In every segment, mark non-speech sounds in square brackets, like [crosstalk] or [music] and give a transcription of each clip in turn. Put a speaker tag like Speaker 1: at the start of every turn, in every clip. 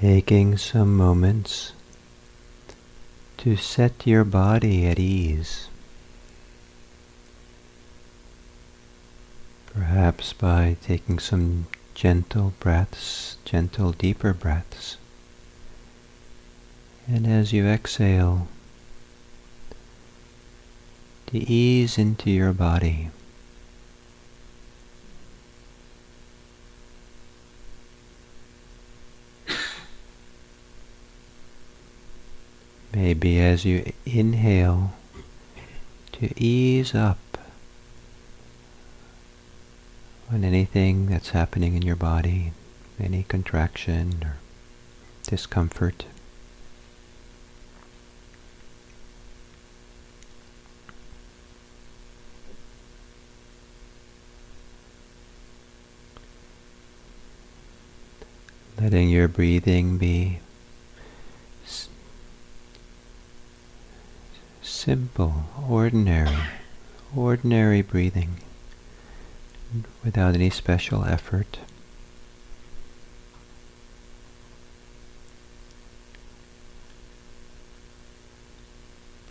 Speaker 1: Taking some moments to set your body at ease. Perhaps by taking some gentle breaths, gentle deeper breaths. And as you exhale, to ease into your body. Maybe as you inhale, to ease up on anything that's happening in your body, any contraction or discomfort. Letting your breathing be simple, ordinary, ordinary breathing without any special effort.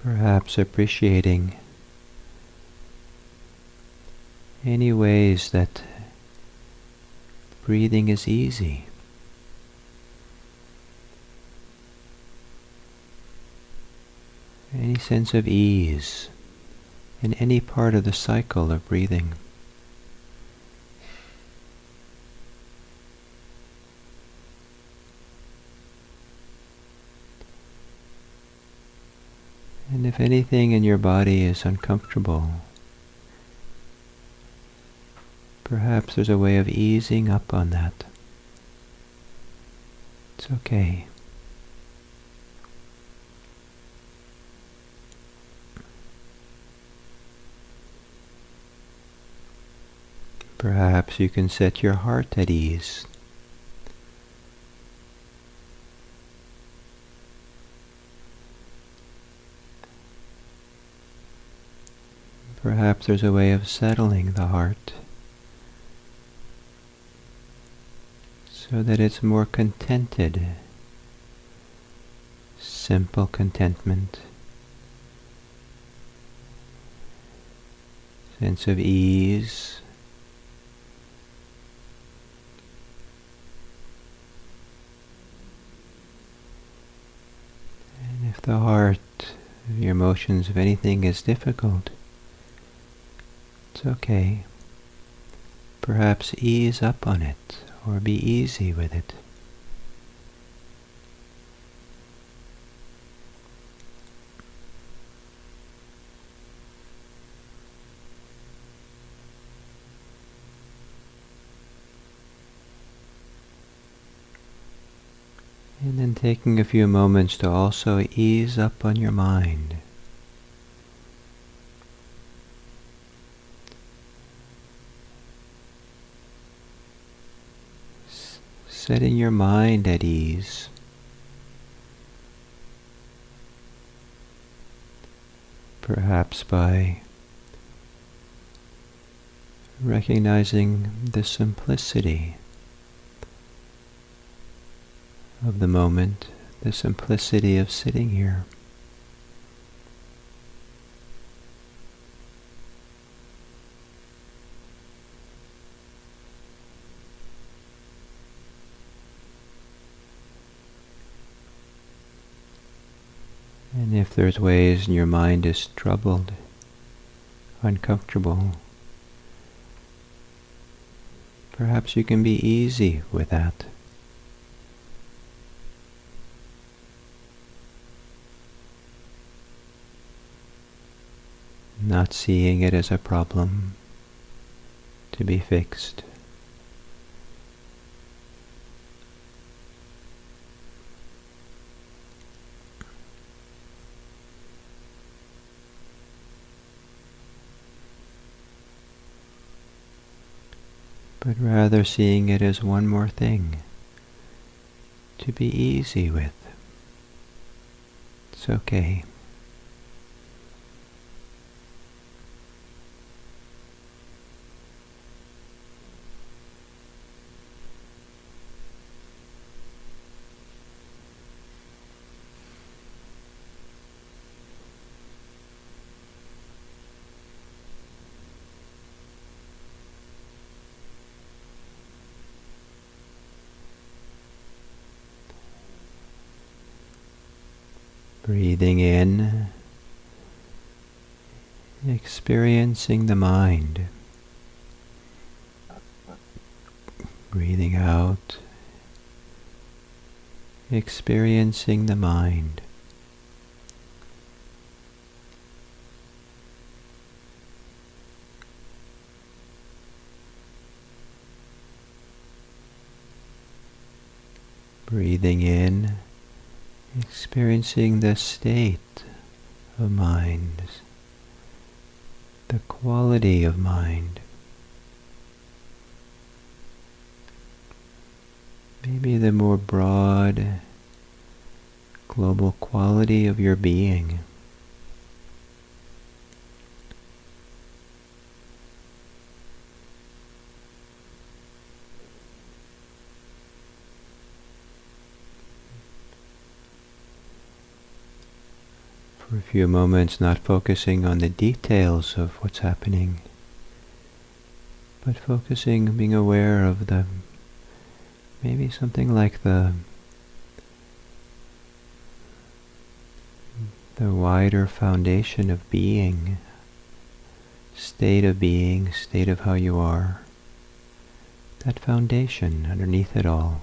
Speaker 1: Perhaps appreciating any ways that breathing is easy. Any sense of ease in any part of the cycle of breathing. And if anything in your body is uncomfortable, perhaps there's a way of easing up on that. It's okay. Perhaps you can set your heart at ease. Perhaps there's a way of settling the heart so that it's more contented, simple contentment, sense of ease. If the heart, your emotions, if anything is difficult, it's okay. Perhaps ease up on it or be easy with it. And then taking a few moments to also ease up on your mind. setting your mind at ease. Perhaps by recognizing the simplicity of the moment, the simplicity of sitting here. And if there's ways and your mind is troubled, uncomfortable, perhaps you can be easy with that. Not seeing it as a problem to be fixed. But rather seeing it as one more thing to be easy with. It's okay. Breathing in, experiencing the mind. Breathing out, experiencing the mind. Breathing in, experiencing the state of mind, the quality of mind. Maybe the more broad, global quality of your being. For a few moments not focusing on the details of what's happening, but focusing, being aware of the, maybe something like the, the wider foundation of being, state of being, state of how you are, that foundation underneath it all.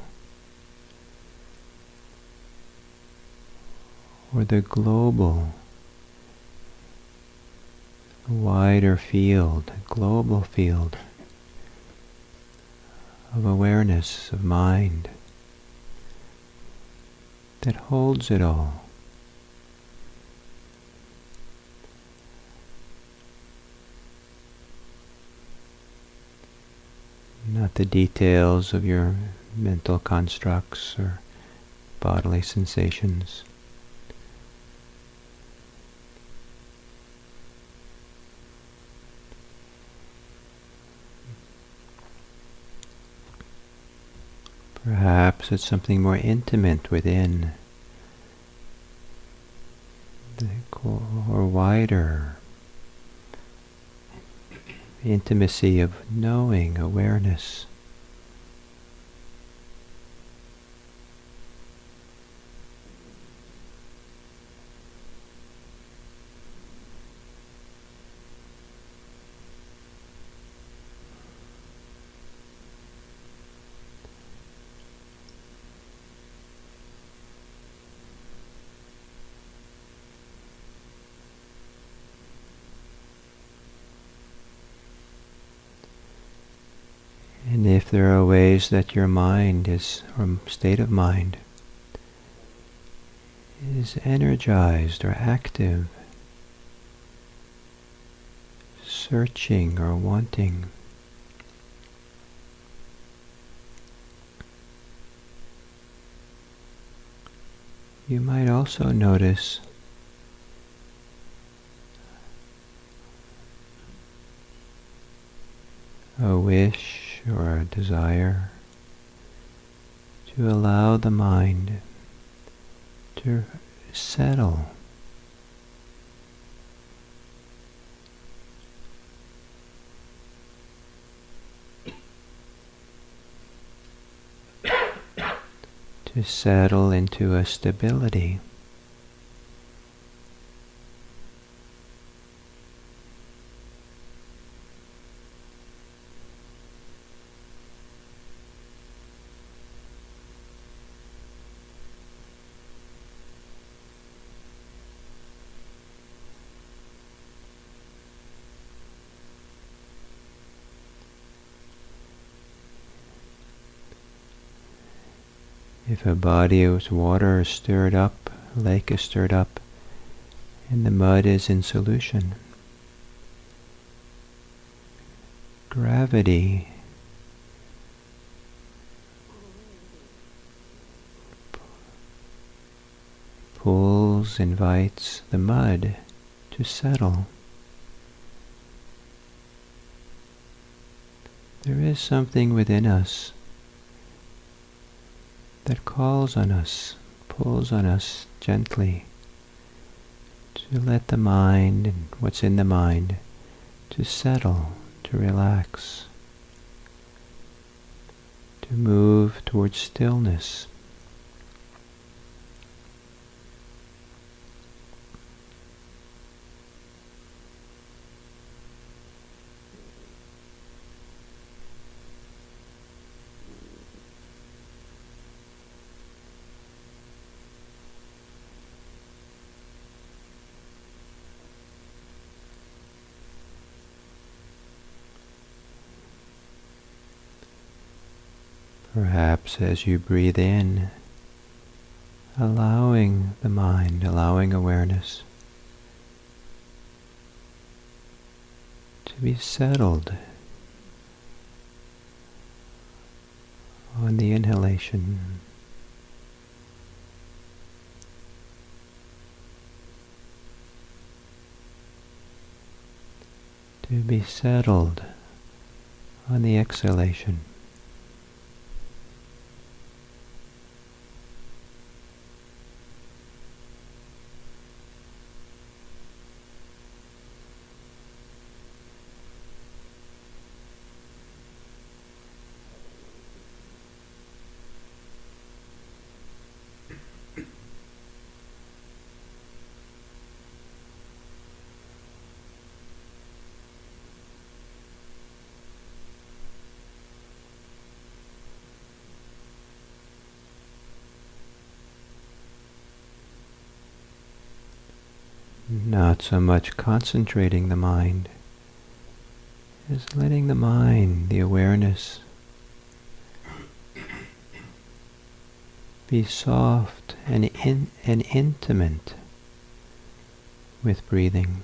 Speaker 1: or the global, wider field, global field of awareness, of mind that holds it all. Not the details of your mental constructs or bodily sensations. Perhaps it's something more intimate within, or wider. Intimacy of knowing, awareness. And there are ways that your mind is, or state of mind, is energized or active, searching or wanting, you might also notice a wish or a desire to allow the mind to settle. [coughs] to settle into a stability. If a body of water is stirred up, a lake is stirred up, and the mud is in solution, gravity pulls, invites the mud to settle. There is something within us that calls on us, pulls on us gently to let the mind and what's in the mind to settle, to relax, to move towards stillness. Perhaps as you breathe in, allowing the mind, allowing awareness to be settled on the inhalation. To be settled on the exhalation. So much concentrating the mind as letting the mind, the awareness, be soft and, in, and intimate with breathing.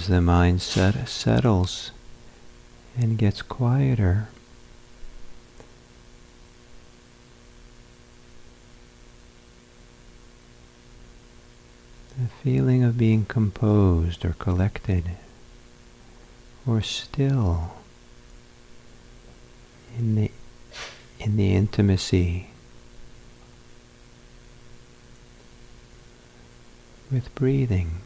Speaker 1: As the mind set, settles and gets quieter. The feeling of being composed or collected or still in the in the intimacy with breathing.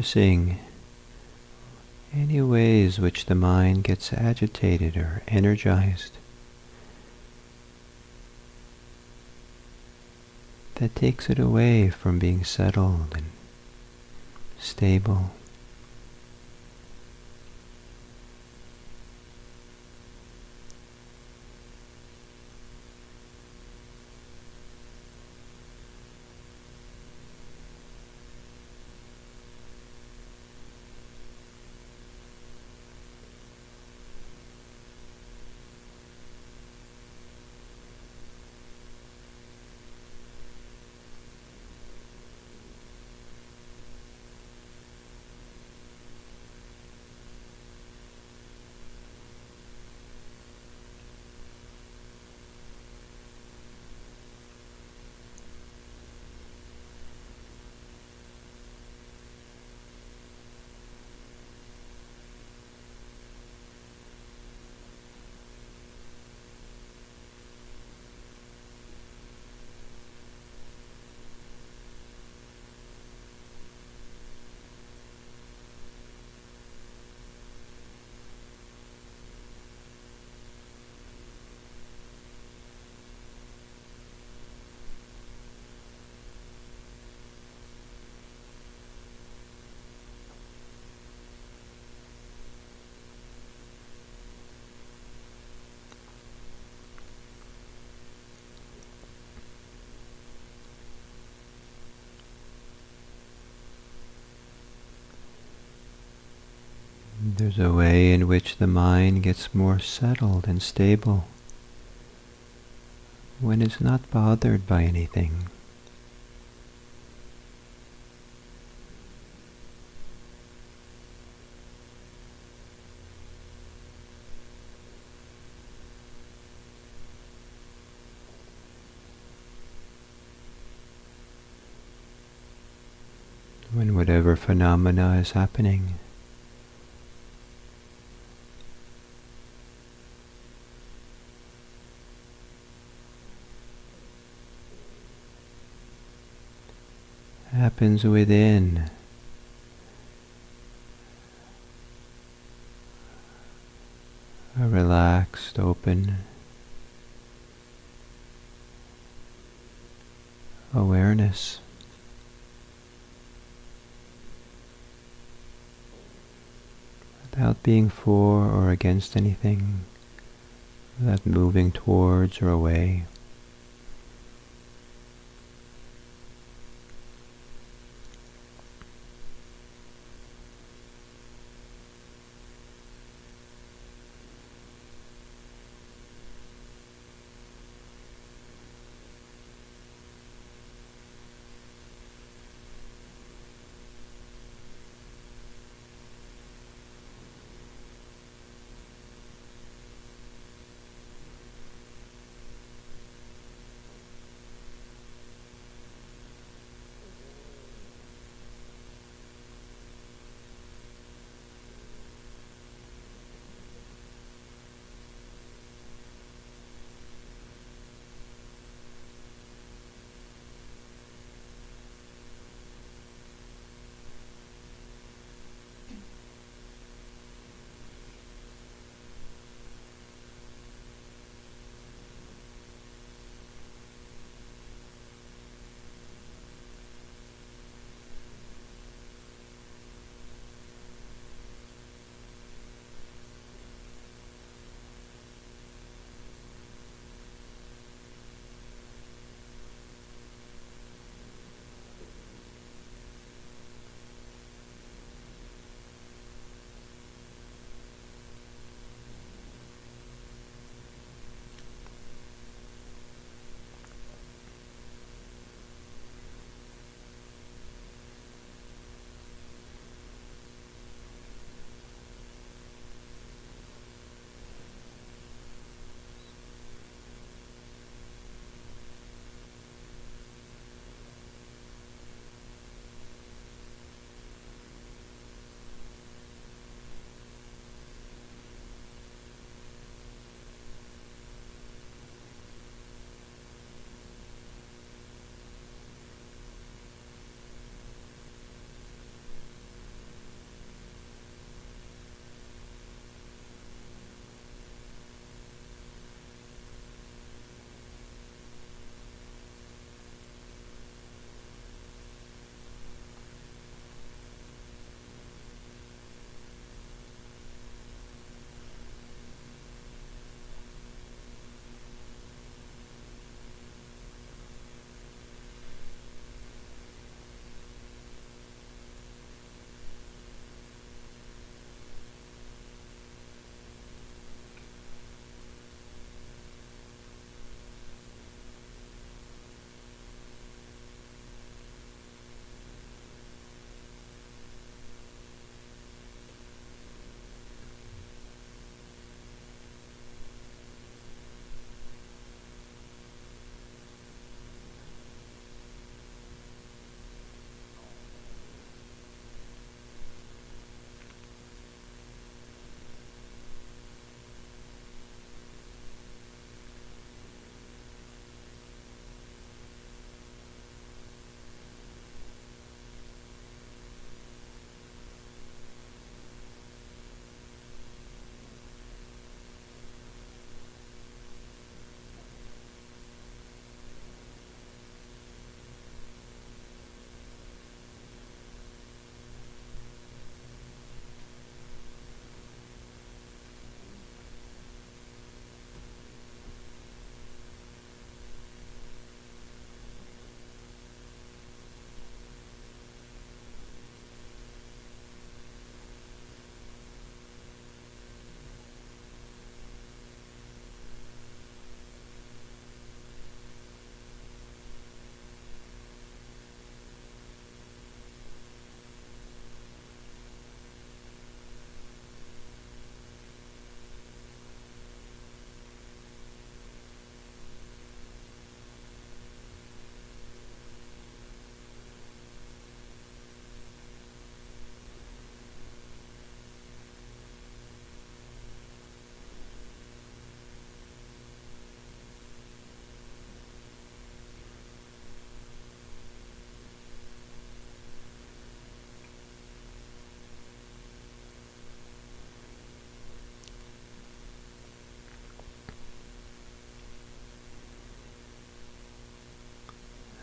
Speaker 1: Noticing any ways which the mind gets agitated or energized that takes it away from being settled and stable. There's a way in which the mind gets more settled and stable when it's not bothered by anything. when whatever phenomena is happening happens within. A relaxed, open awareness. Without being for or against anything, without moving towards or away.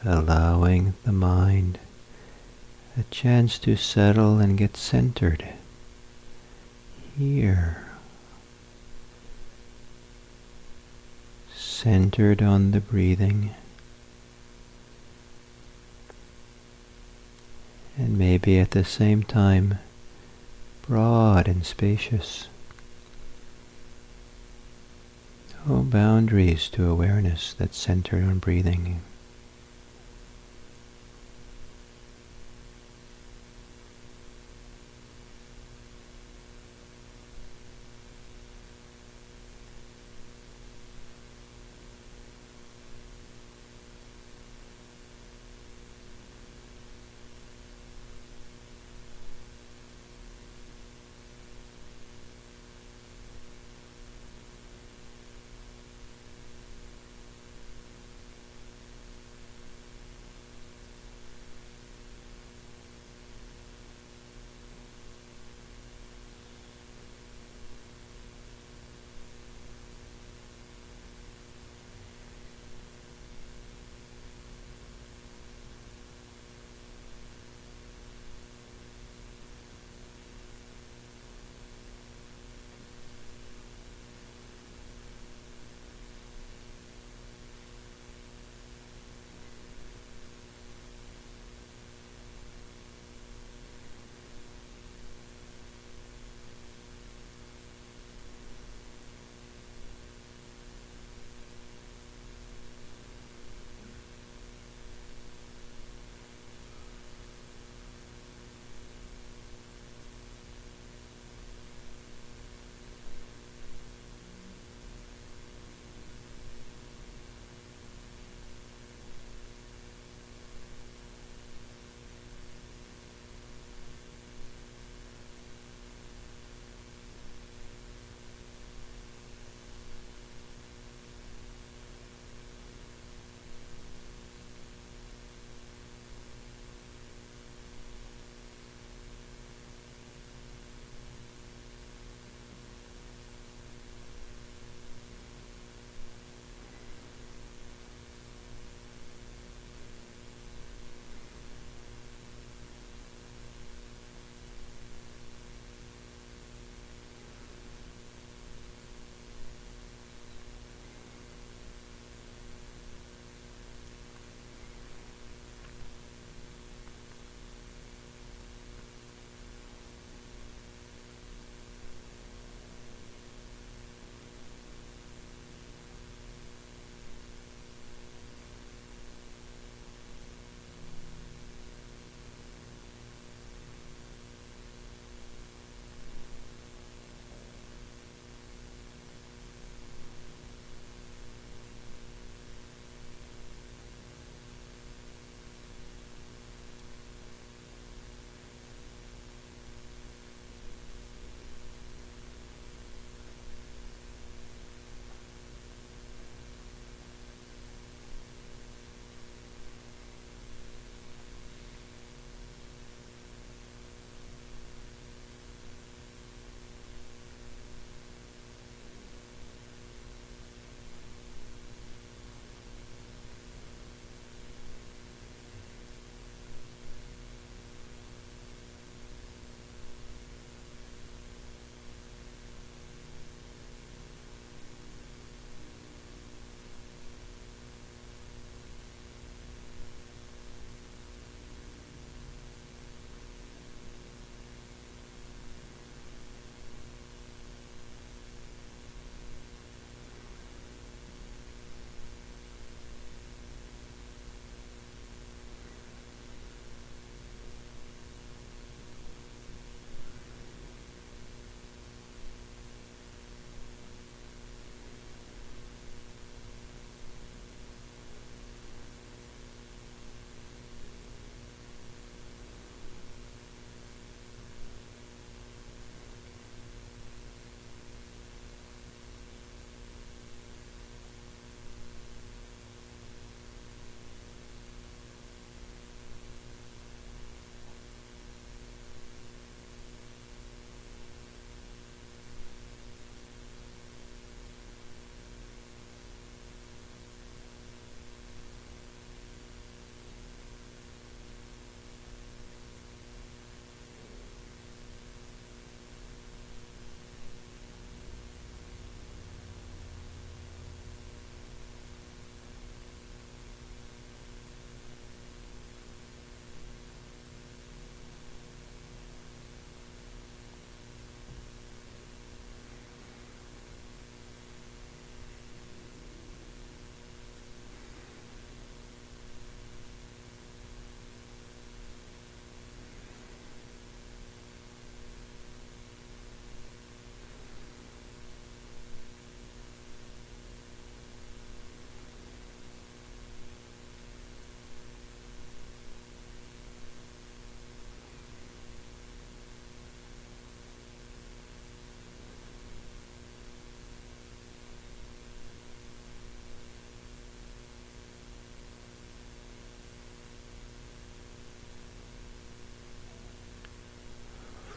Speaker 1: Allowing the mind a chance to settle and get centered here. Centered on the breathing. And maybe at the same time broad and spacious. No boundaries to awareness that's centered on breathing.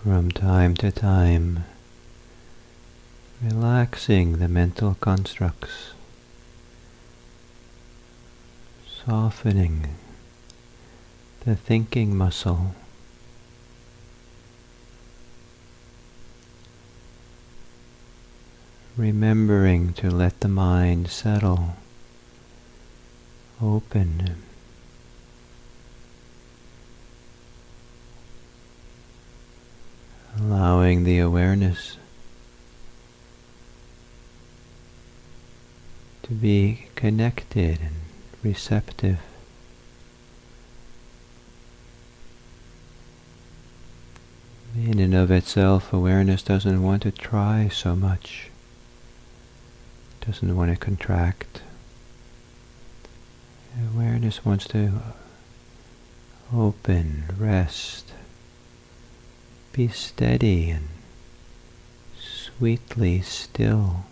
Speaker 1: From time to time, relaxing the mental constructs, softening the thinking muscle. Remembering to let the mind settle, open, allowing the awareness to be connected and receptive. In and of itself, awareness doesn't want to try so much, doesn't want to contract. Awareness wants to open, rest, be steady and sweetly still.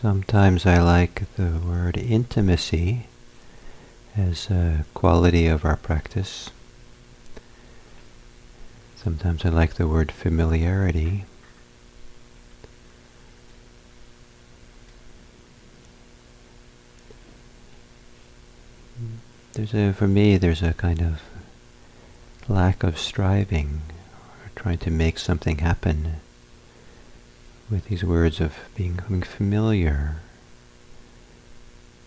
Speaker 1: Sometimes I like the word intimacy as a quality of our practice. Sometimes I like the word familiarity. There's a, for me, there's a kind of lack of striving or trying to make something happen with these words of becoming familiar,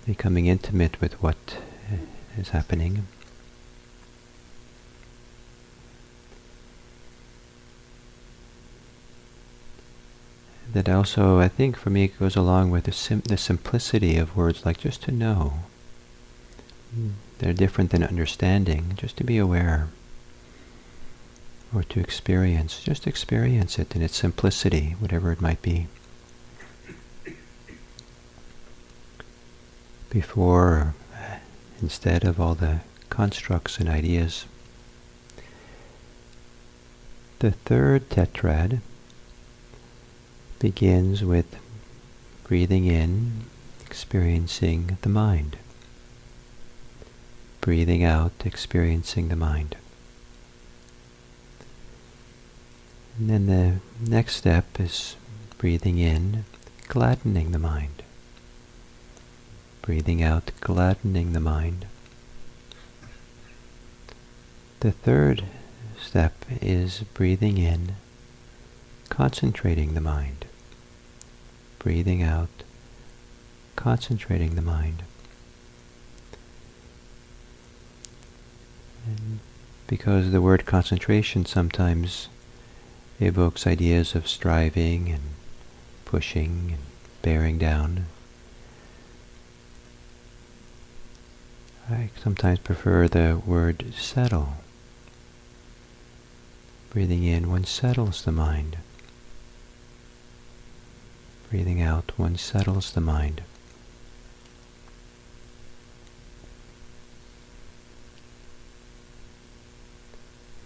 Speaker 1: becoming intimate with what uh, is happening. That also, I think, for me, goes along with the, sim- the simplicity of words like just to know. They're different than understanding, just to be aware or to experience. Just experience it in its simplicity, whatever it might be. Before, instead of all the constructs and ideas. The third tetrad begins with breathing in, experiencing the mind. Breathing out, experiencing the mind. And then the next step is breathing in, gladdening the mind. Breathing out, gladdening the mind. The third step is breathing in, concentrating the mind. Breathing out, concentrating the mind. And because the word concentration sometimes evokes ideas of striving and pushing and bearing down. I sometimes prefer the word settle. Breathing in, one settles the mind. Breathing out, one settles the mind.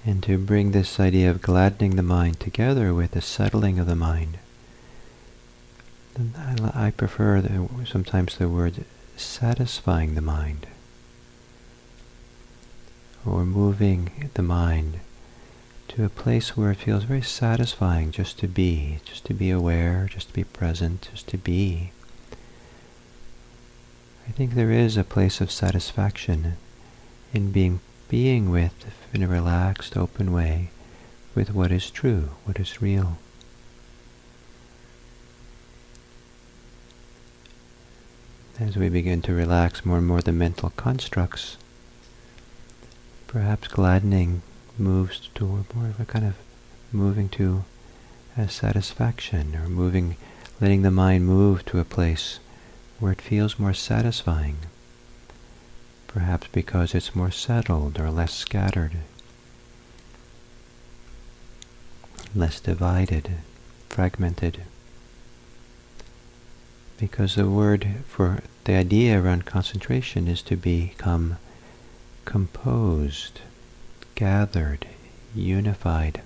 Speaker 1: And to bring this idea of gladdening the mind together with the settling of the mind. I, prefer the, sometimes the word satisfying the mind or moving the mind to a place where it feels very satisfying just to be, just to be aware, just to be present, just to be. I think there is a place of satisfaction in being being with in a relaxed, open way with what is true, what is real. As we begin to relax more and more the mental constructs, perhaps gladdening moves to more of a kind of moving to a satisfaction or moving, letting the mind move to a place where it feels more satisfying perhaps because it's more settled or less scattered, less divided, fragmented. Because the word for the idea around concentration is to become composed, gathered, unified.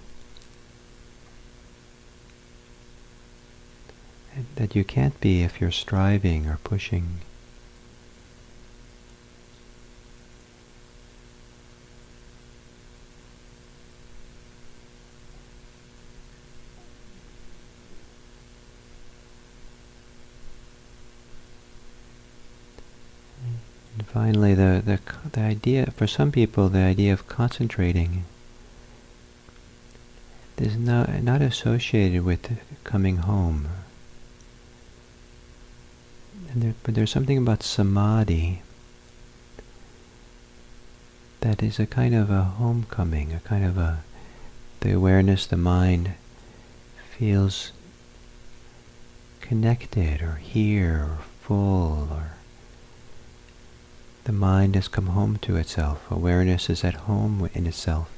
Speaker 1: That you can't be if you're striving or pushing. finally, the, the, the idea, for some people, the idea of concentrating is not, not associated with coming home. There, but there's something about samadhi that is a kind of a homecoming, a kind of a, the awareness, the mind feels connected or here or full or the mind has come home to itself. Awareness is at home in itself.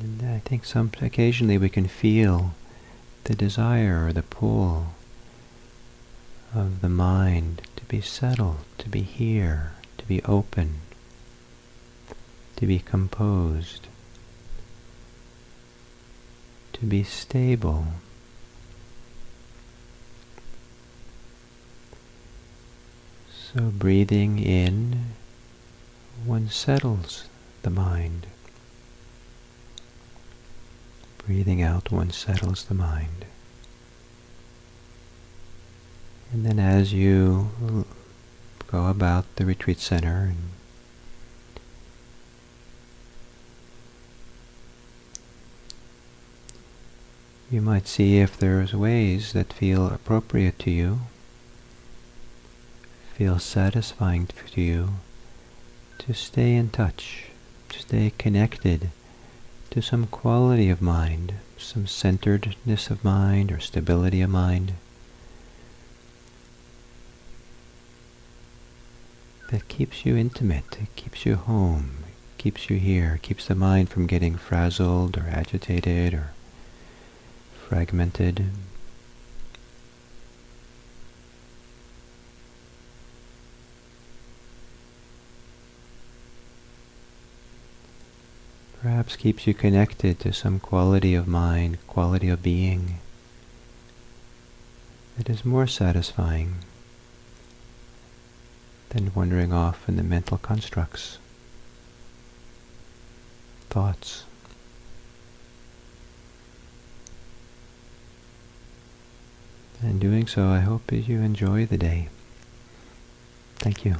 Speaker 1: And I think some occasionally we can feel the desire or the pull of the mind to be settled, to be here, to be open, to be composed, to be stable. So breathing in, one settles the mind. Breathing out, one settles the mind. And then as you go about the retreat center and you might see if there's ways that feel appropriate to you, feel satisfying to you, to stay in touch, to stay connected to some quality of mind, some centeredness of mind or stability of mind that keeps you intimate, it keeps you home, keeps you here, keeps the mind from getting frazzled or agitated or fragmented. Perhaps keeps you connected to some quality of mind, quality of being that is more satisfying than wandering off in the mental constructs, thoughts. And doing so, I hope you enjoy the day. Thank you.